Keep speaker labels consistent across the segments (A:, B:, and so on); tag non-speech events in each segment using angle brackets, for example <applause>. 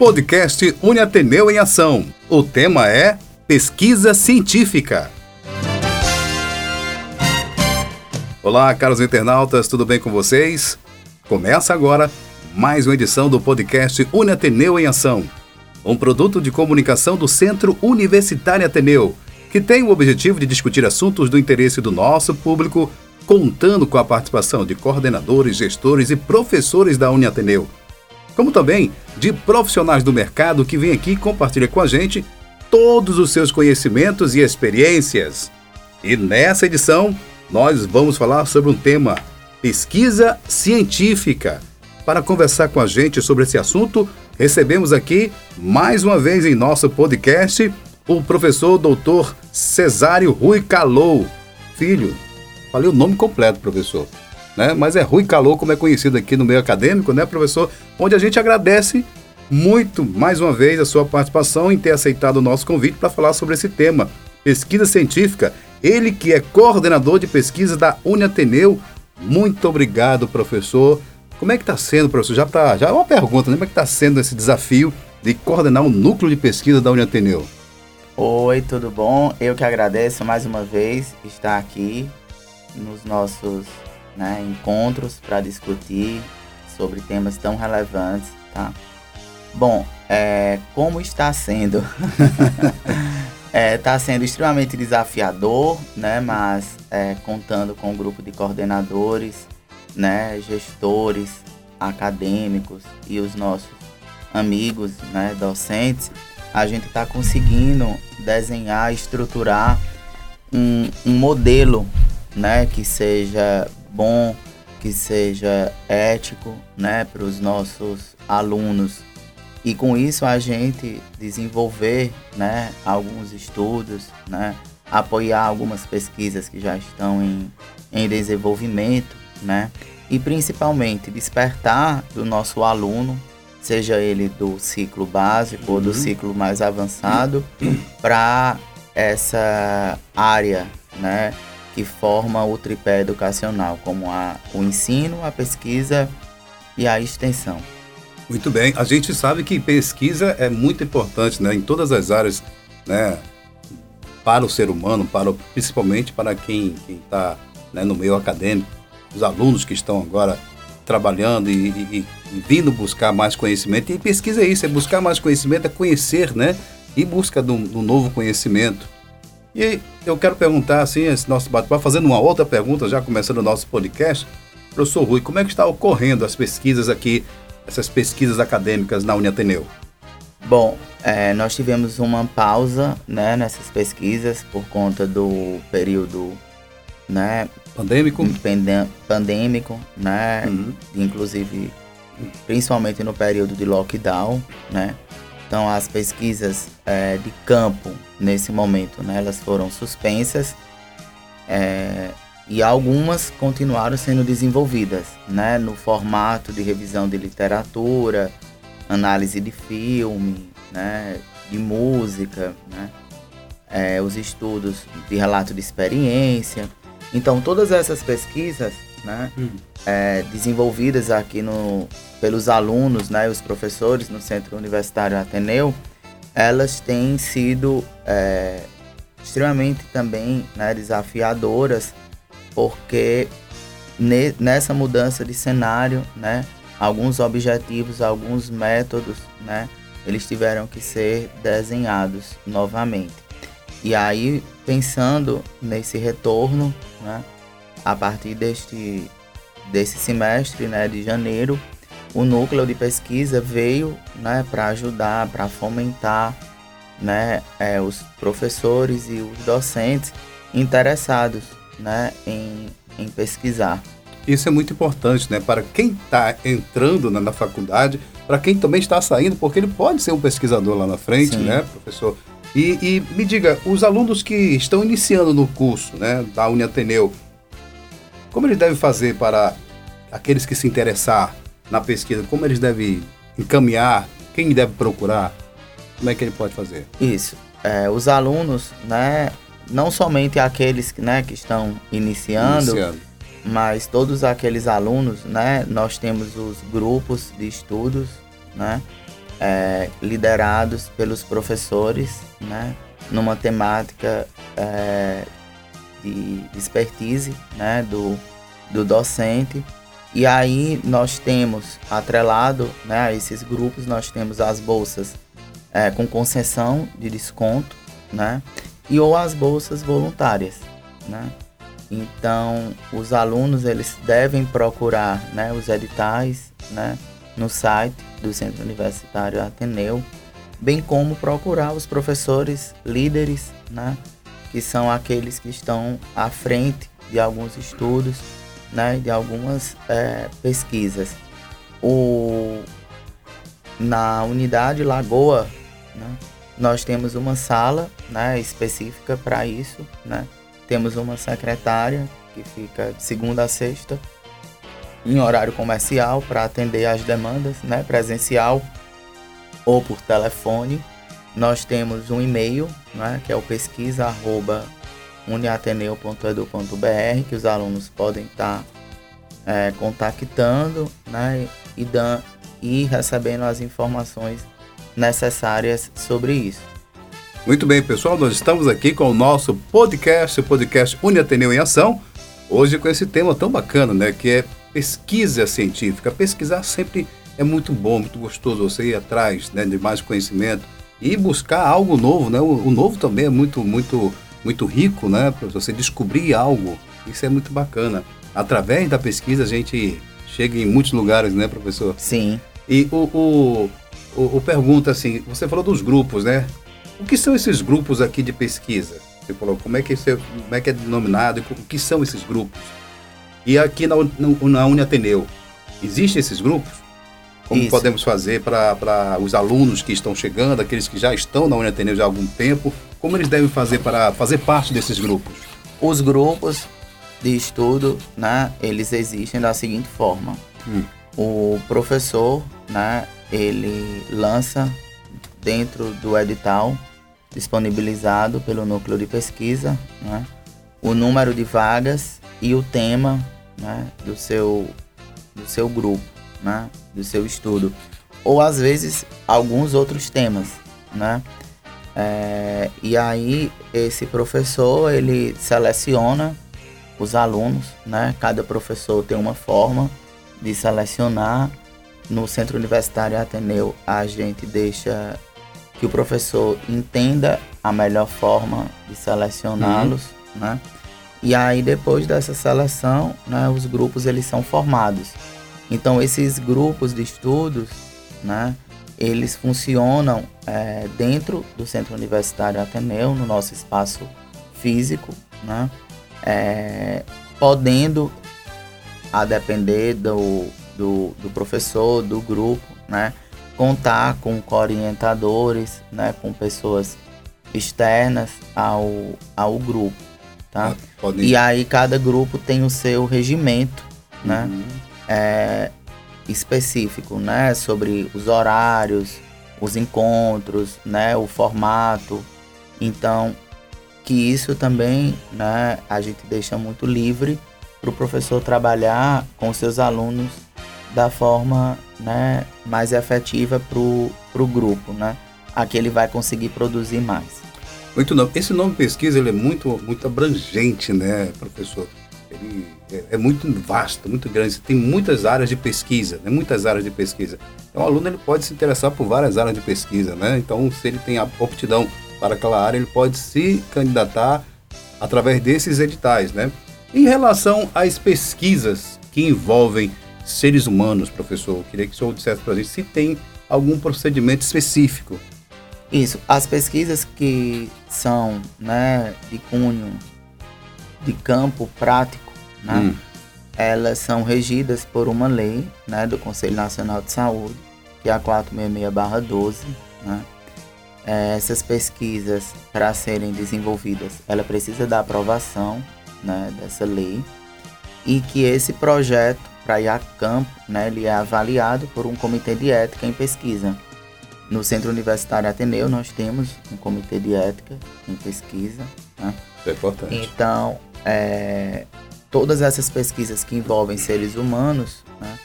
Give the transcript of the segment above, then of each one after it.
A: Podcast Uniateneu em Ação. O tema é Pesquisa Científica. Olá, caros internautas, tudo bem com vocês? Começa agora mais uma edição do podcast Uniateneu em Ação, um produto de comunicação do Centro Universitário Ateneu, que tem o objetivo de discutir assuntos do interesse do nosso público, contando com a participação de coordenadores, gestores e professores da Uniateneu como também de profissionais do mercado que vêm aqui compartilhar com a gente todos os seus conhecimentos e experiências. E nessa edição, nós vamos falar sobre um tema: pesquisa científica. Para conversar com a gente sobre esse assunto, recebemos aqui, mais uma vez em nosso podcast, o professor doutor Cesário Rui Calou. Filho, falei o nome completo, professor né? Mas é Rui Calor, como é conhecido aqui no meio acadêmico, né, professor? Onde a gente agradece muito, mais uma vez, a sua participação em ter aceitado o nosso convite para falar sobre esse tema, pesquisa científica. Ele que é coordenador de pesquisa da Uniateneu. Muito obrigado, professor. Como é que está sendo, professor? Já, tá, já é uma pergunta, né? Como é que está sendo esse desafio de coordenar o um núcleo de pesquisa da Uniateneu?
B: Oi, tudo bom? Eu que agradeço mais uma vez estar aqui nos nossos né, encontros para discutir sobre temas tão relevantes, tá? Bom, é, como está sendo? Está <laughs> é, tá sendo extremamente desafiador, né? Mas é, contando com um grupo de coordenadores, né? Gestores, acadêmicos e os nossos amigos, né? Docentes, a gente está conseguindo desenhar, estruturar um, um modelo, né? Que seja bom, que seja ético, né, para os nossos alunos. E com isso a gente desenvolver, né, alguns estudos, né, apoiar algumas pesquisas que já estão em, em desenvolvimento, né, e principalmente despertar do nosso aluno, seja ele do ciclo básico uhum. ou do uhum. ciclo mais avançado, para essa área, né, que forma o tripé educacional, como a, o ensino, a pesquisa e a extensão.
A: Muito bem. A gente sabe que pesquisa é muito importante né, em todas as áreas, né, para o ser humano, para, principalmente para quem está né, no meio acadêmico, os alunos que estão agora trabalhando e, e, e, vindo buscar mais conhecimento. E pesquisa é isso, é buscar mais conhecimento, é conhecer, né? E busca do, do novo conhecimento. E eu quero perguntar, assim, esse nosso bate-papo, fazendo uma outra pergunta, já começando o nosso podcast. Professor Rui, como é que está ocorrendo as pesquisas aqui, essas pesquisas acadêmicas na Uniateneu?
B: Bom, é, nós tivemos uma pausa né, nessas pesquisas por conta do período né,
A: pandêmico,
B: pandêmico né, uhum. inclusive principalmente no período de lockdown, né, então, as pesquisas é, de campo, nesse momento, né, elas foram suspensas é, e algumas continuaram sendo desenvolvidas né, no formato de revisão de literatura, análise de filme, né, de música, né, é, os estudos de relato de experiência. Então, todas essas pesquisas né, hum. é, desenvolvidas aqui no, pelos alunos né, e os professores no Centro Universitário Ateneu, elas têm sido é, extremamente também né, desafiadoras, porque ne, nessa mudança de cenário, né, alguns objetivos, alguns métodos, né, eles tiveram que ser desenhados novamente. E aí, pensando nesse retorno, né, a partir deste, desse semestre né, de janeiro, o núcleo de pesquisa veio né, para ajudar, para fomentar né, é, os professores e os docentes interessados né, em, em pesquisar.
A: Isso é muito importante, né? Para quem está entrando na, na faculdade, para quem também está saindo, porque ele pode ser um pesquisador lá na frente, Sim. né, professor? E, e, me diga, os alunos que estão iniciando no curso, né, da Uniateneu, como eles devem fazer para aqueles que se interessar na pesquisa? Como eles devem encaminhar? Quem deve procurar? Como é que ele pode fazer?
B: Isso. É, os alunos, né, não somente aqueles né, que estão iniciando, iniciando, mas todos aqueles alunos, né, nós temos os grupos de estudos, né, é, liderados pelos professores, né, numa temática é, de expertise né, do, do docente. E aí nós temos atrelado né, a esses grupos, nós temos as bolsas é, com concessão de desconto, né? E ou as bolsas voluntárias, né? Então, os alunos eles devem procurar, né, os editais, né, no site do Centro Universitário Ateneu, bem como procurar os professores líderes, né, que são aqueles que estão à frente de alguns estudos, né, de algumas é, pesquisas. O, na unidade Lagoa, né, nós temos uma sala né, específica para isso, né, temos uma secretária que fica de segunda a sexta em horário comercial para atender às demandas, né, presencial ou por telefone. Nós temos um e-mail, né, que é o pesquisa@uniateneu.edu.br, que os alunos podem estar tá, é, contactando, né, e, dan e recebendo as informações necessárias sobre isso.
A: Muito bem, pessoal, nós estamos aqui com o nosso podcast, o podcast Uniateneu em Ação, hoje com esse tema tão bacana, né, que é pesquisa científica. Pesquisar sempre é muito bom, muito gostoso você ir atrás né, de mais conhecimento e buscar algo novo, né? O, o novo também é muito, muito, muito rico, né? Para você descobrir algo. Isso é muito bacana. Através da pesquisa a gente chega em muitos lugares, né, professor?
B: Sim.
A: E o, o, o, o pergunta assim, você falou dos grupos, né? O que são esses grupos aqui de pesquisa? Você falou, como é que, você, como é, que é denominado? O que são esses grupos? E aqui na, na Uniateneu, existem esses grupos? Como Isso. podemos fazer para os alunos que estão chegando, aqueles que já estão na Uniateneu já há algum tempo, como eles devem fazer para fazer parte desses grupos?
B: Os grupos de estudo, né, eles existem da seguinte forma. Hum. O professor, né, ele lança dentro do edital disponibilizado pelo núcleo de pesquisa, né, o número de vagas e o tema né, do, seu, do seu grupo, né, do seu estudo. Ou às vezes alguns outros temas. Né? É, e aí esse professor ele seleciona os alunos, né? Cada professor tem uma forma de selecionar. No Centro Universitário Ateneu a gente deixa que o professor entenda a melhor forma de selecioná-los, uhum. né? E aí depois dessa seleção, né, os grupos eles são formados. Então esses grupos de estudos, né, eles funcionam é, dentro do Centro Universitário Ateneu, no nosso espaço físico, né, é, podendo, a depender do, do, do, professor, do grupo, né, contar com orientadores, né, com pessoas externas ao, ao grupo tá? Ah, e aí cada grupo tem o seu regimento, né? Uhum. É, específico, né? Sobre os horários, os encontros, né? O formato. Então, que isso também, né? A gente deixa muito livre para o professor trabalhar com seus alunos da forma né, mais efetiva para o grupo, né? Aqui ele vai conseguir produzir mais.
A: Muito não. Esse nome pesquisa ele é muito, muito abrangente, né, professor? Ele é, é, muito vasto, muito grande. Tem muitas áreas de pesquisa, né? Muitas áreas de pesquisa. Então, o aluno ele pode se interessar por várias áreas de pesquisa, né? Então, se ele tem a aptidão para aquela área, ele pode se candidatar através desses editais, né? Em relação às pesquisas que envolvem seres humanos, professor, eu queria que o senhor dissesse para a gente se tem algum procedimento específico
B: isso, as pesquisas que são né, de cunho de campo prático, né, hum. elas são regidas por uma lei né, do Conselho Nacional de Saúde, que é a 466-12. Né. É, essas pesquisas, para serem desenvolvidas, ela precisa da aprovação né, dessa lei e que esse projeto para ir a campo, né, ele é avaliado por um comitê de ética em pesquisa. No Centro Universitário Ateneu nós temos um comitê de ética em pesquisa. Né?
A: É importante.
B: Então, é, todas essas pesquisas que envolvem seres humanos, né,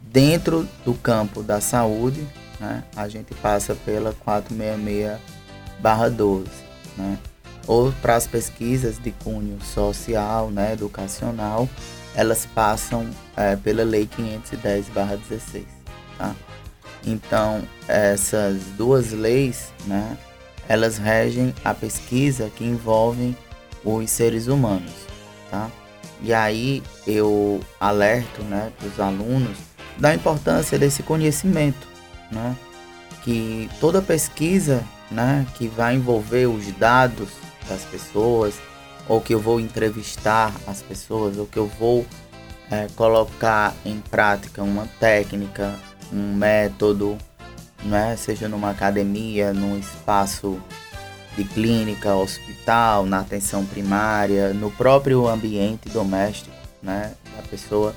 B: dentro do campo da saúde, né, a gente passa pela 466/12, né? Ou para as pesquisas de cunho social, né, educacional, elas passam é, pela Lei 510/16, tá? Então, essas duas leis, né, elas regem a pesquisa que envolve os seres humanos, tá? E aí eu alerto, né, os alunos da importância desse conhecimento, né? Que toda pesquisa, né, que vai envolver os dados das pessoas, ou que eu vou entrevistar as pessoas, ou que eu vou é, colocar em prática uma técnica, um método, né? seja numa academia, num espaço de clínica, hospital, na atenção primária, no próprio ambiente doméstico né? da pessoa,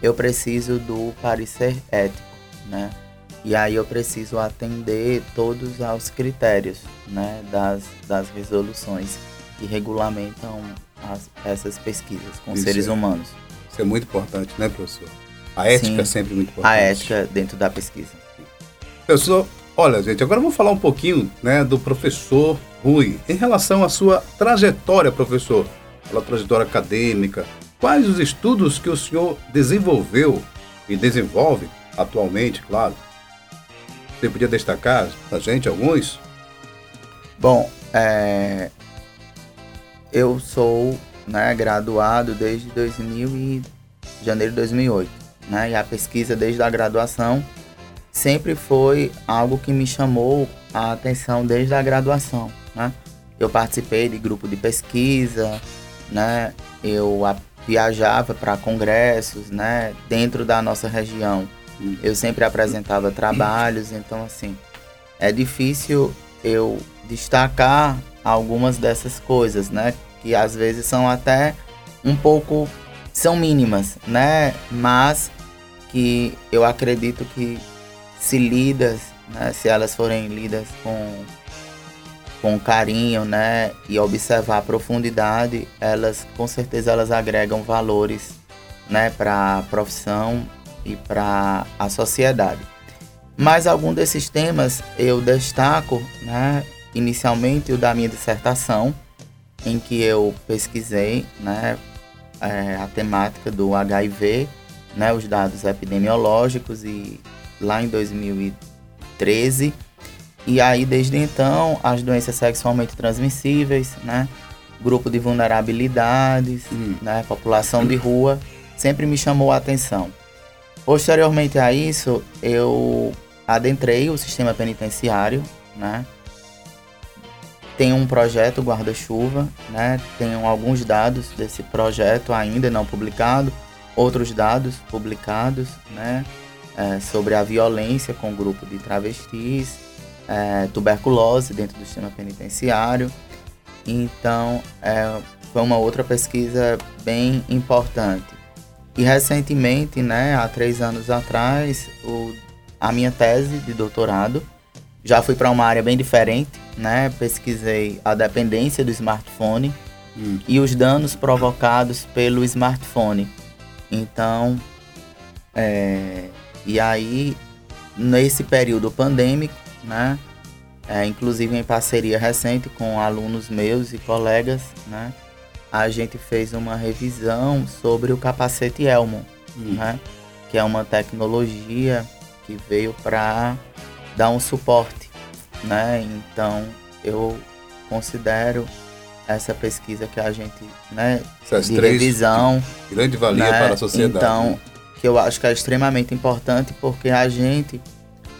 B: eu preciso do parecer ético. Né? E aí eu preciso atender todos aos critérios né? das, das resoluções que regulamentam as, essas pesquisas com Isso seres é. humanos.
A: Isso é muito importante, né, professor? A ética Sim, é sempre muito importante.
B: A ética dentro da pesquisa.
A: Professor, olha, gente, agora vamos falar um pouquinho né, do professor Rui. Em relação à sua trajetória, professor, a trajetória acadêmica, quais os estudos que o senhor desenvolveu e desenvolve atualmente, claro? Você podia destacar a gente alguns?
B: Bom, é... eu sou né, graduado desde 2000 e janeiro de 2008 né? E a pesquisa desde a graduação sempre foi algo que me chamou a atenção desde a graduação, né? Eu participei de grupo de pesquisa, né? Eu viajava para congressos, né? Dentro da nossa região, eu sempre apresentava trabalhos, então assim é difícil eu destacar algumas dessas coisas, né? Que às vezes são até um pouco são mínimas, né? Mas que eu acredito que se lidas, né, se elas forem lidas com com carinho, né, e observar a profundidade, elas com certeza elas agregam valores, né, para a profissão e para a sociedade. Mas algum desses temas eu destaco, né, inicialmente o da minha dissertação, em que eu pesquisei, né, é, a temática do HIV né, os dados epidemiológicos e lá em 2013 e aí desde então as doenças sexualmente transmissíveis, né, grupo de vulnerabilidades, uhum. né, população de rua sempre me chamou a atenção. Posteriormente a isso eu adentrei o sistema penitenciário, né, tem um projeto guarda-chuva, né? Tenho alguns dados desse projeto ainda não publicado, outros dados publicados né, é, sobre a violência com o grupo de travestis, é, tuberculose dentro do sistema penitenciário. Então, é, foi uma outra pesquisa bem importante. E recentemente, né, há três anos atrás, o, a minha tese de doutorado já fui para uma área bem diferente, né? Pesquisei a dependência do smartphone hum. e os danos provocados pelo smartphone então, é, e aí, nesse período pandêmico, né, é, inclusive em parceria recente com alunos meus e colegas, né, a gente fez uma revisão sobre o capacete Elmo, hum. né, que é uma tecnologia que veio para dar um suporte, né? Então, eu considero essa pesquisa que a gente, né, Essas de revisão,
A: grande valia né, para a sociedade.
B: Então, que eu acho que é extremamente importante porque a gente,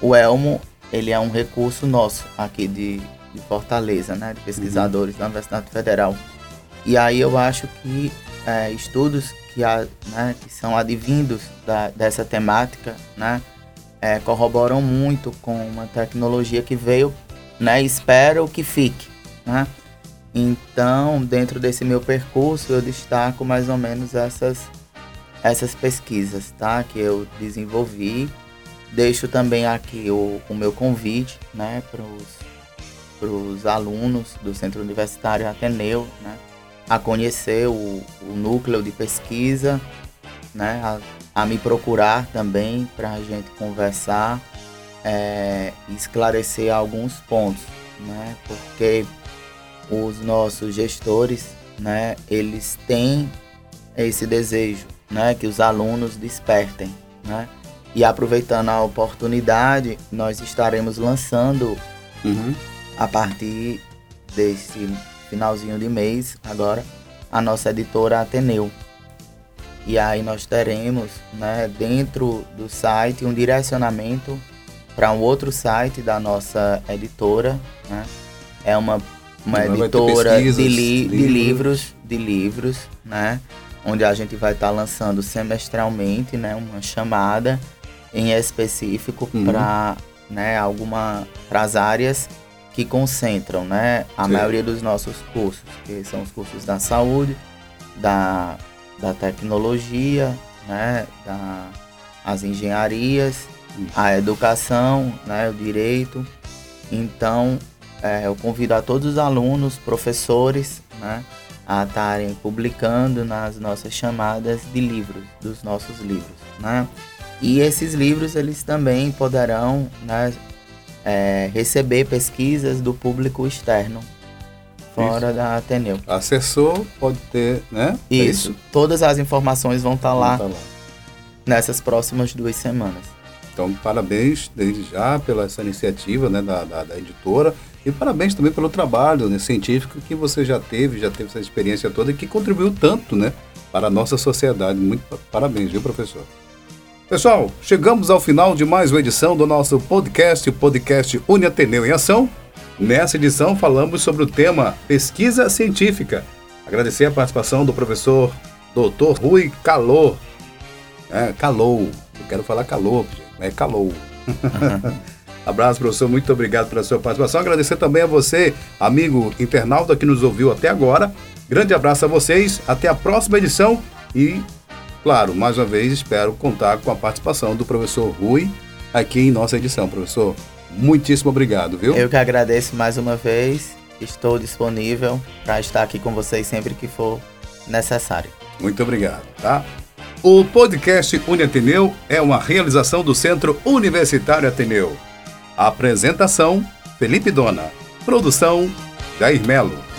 B: o Elmo, ele é um recurso nosso aqui de, de Fortaleza, né, de pesquisadores uhum. da Universidade Federal. E aí eu acho que é, estudos que, a, né, que são advindos da, dessa temática, né, é, corroboram muito com uma tecnologia que veio, né, espero que fique, né, então, dentro desse meu percurso, eu destaco mais ou menos essas, essas pesquisas, tá? Que eu desenvolvi. Deixo também aqui o, o meu convite, né, para os alunos do Centro Universitário Ateneu, né, a conhecer o, o núcleo de pesquisa, né, a, a me procurar também para a gente conversar é, esclarecer alguns pontos, né? Porque os nossos gestores, né, eles têm esse desejo, né, que os alunos despertem, né? E aproveitando a oportunidade, nós estaremos lançando uhum. a partir desse finalzinho de mês agora a nossa editora Ateneu. E aí nós teremos, né, dentro do site um direcionamento para um outro site da nossa editora, né? É uma uma editora de, li livros. de livros, de livros, né? Onde a gente vai estar tá lançando semestralmente, né, uma chamada em específico uhum. para, né, alguma para as áreas que concentram, né, a Sim. maioria dos nossos cursos, que são os cursos da saúde, da, da tecnologia, né, da, as engenharias, a educação, né, o direito. Então, é, eu convido a todos os alunos, professores, né, a estarem publicando nas nossas chamadas de livros, dos nossos livros, né? E esses livros eles também poderão né, é, receber pesquisas do público externo fora isso. da Ateneu.
A: Acessou, pode ter, né?
B: Isso. É isso? Todas as informações vão estar tá lá, tá lá nessas próximas duas semanas.
A: Então, parabéns desde já pela essa iniciativa né, da, da, da editora e parabéns também pelo trabalho né, científico que você já teve, já teve essa experiência toda e que contribuiu tanto né, para a nossa sociedade. Muito parabéns, viu, professor? Pessoal, chegamos ao final de mais uma edição do nosso podcast, o podcast Uniateneu em Ação. Nessa edição falamos sobre o tema pesquisa científica. Agradecer a participação do professor Dr. Rui Calor. É, calou. Eu quero falar calor, é calou. <laughs> Abraço, professor. Muito obrigado pela sua participação. Agradecer também a você, amigo internauta que nos ouviu até agora. Grande abraço a vocês. Até a próxima edição e Claro, mais uma vez espero contar com a participação do professor Rui aqui em nossa edição. Professor, muitíssimo obrigado, viu?
B: Eu que agradeço mais uma vez. Estou disponível para estar aqui com vocês sempre que for necessário.
A: Muito obrigado, tá? O podcast Uniateneu é uma realização do Centro Universitário Ateneu. Apresentação: Felipe Dona. Produção: Jair Melo.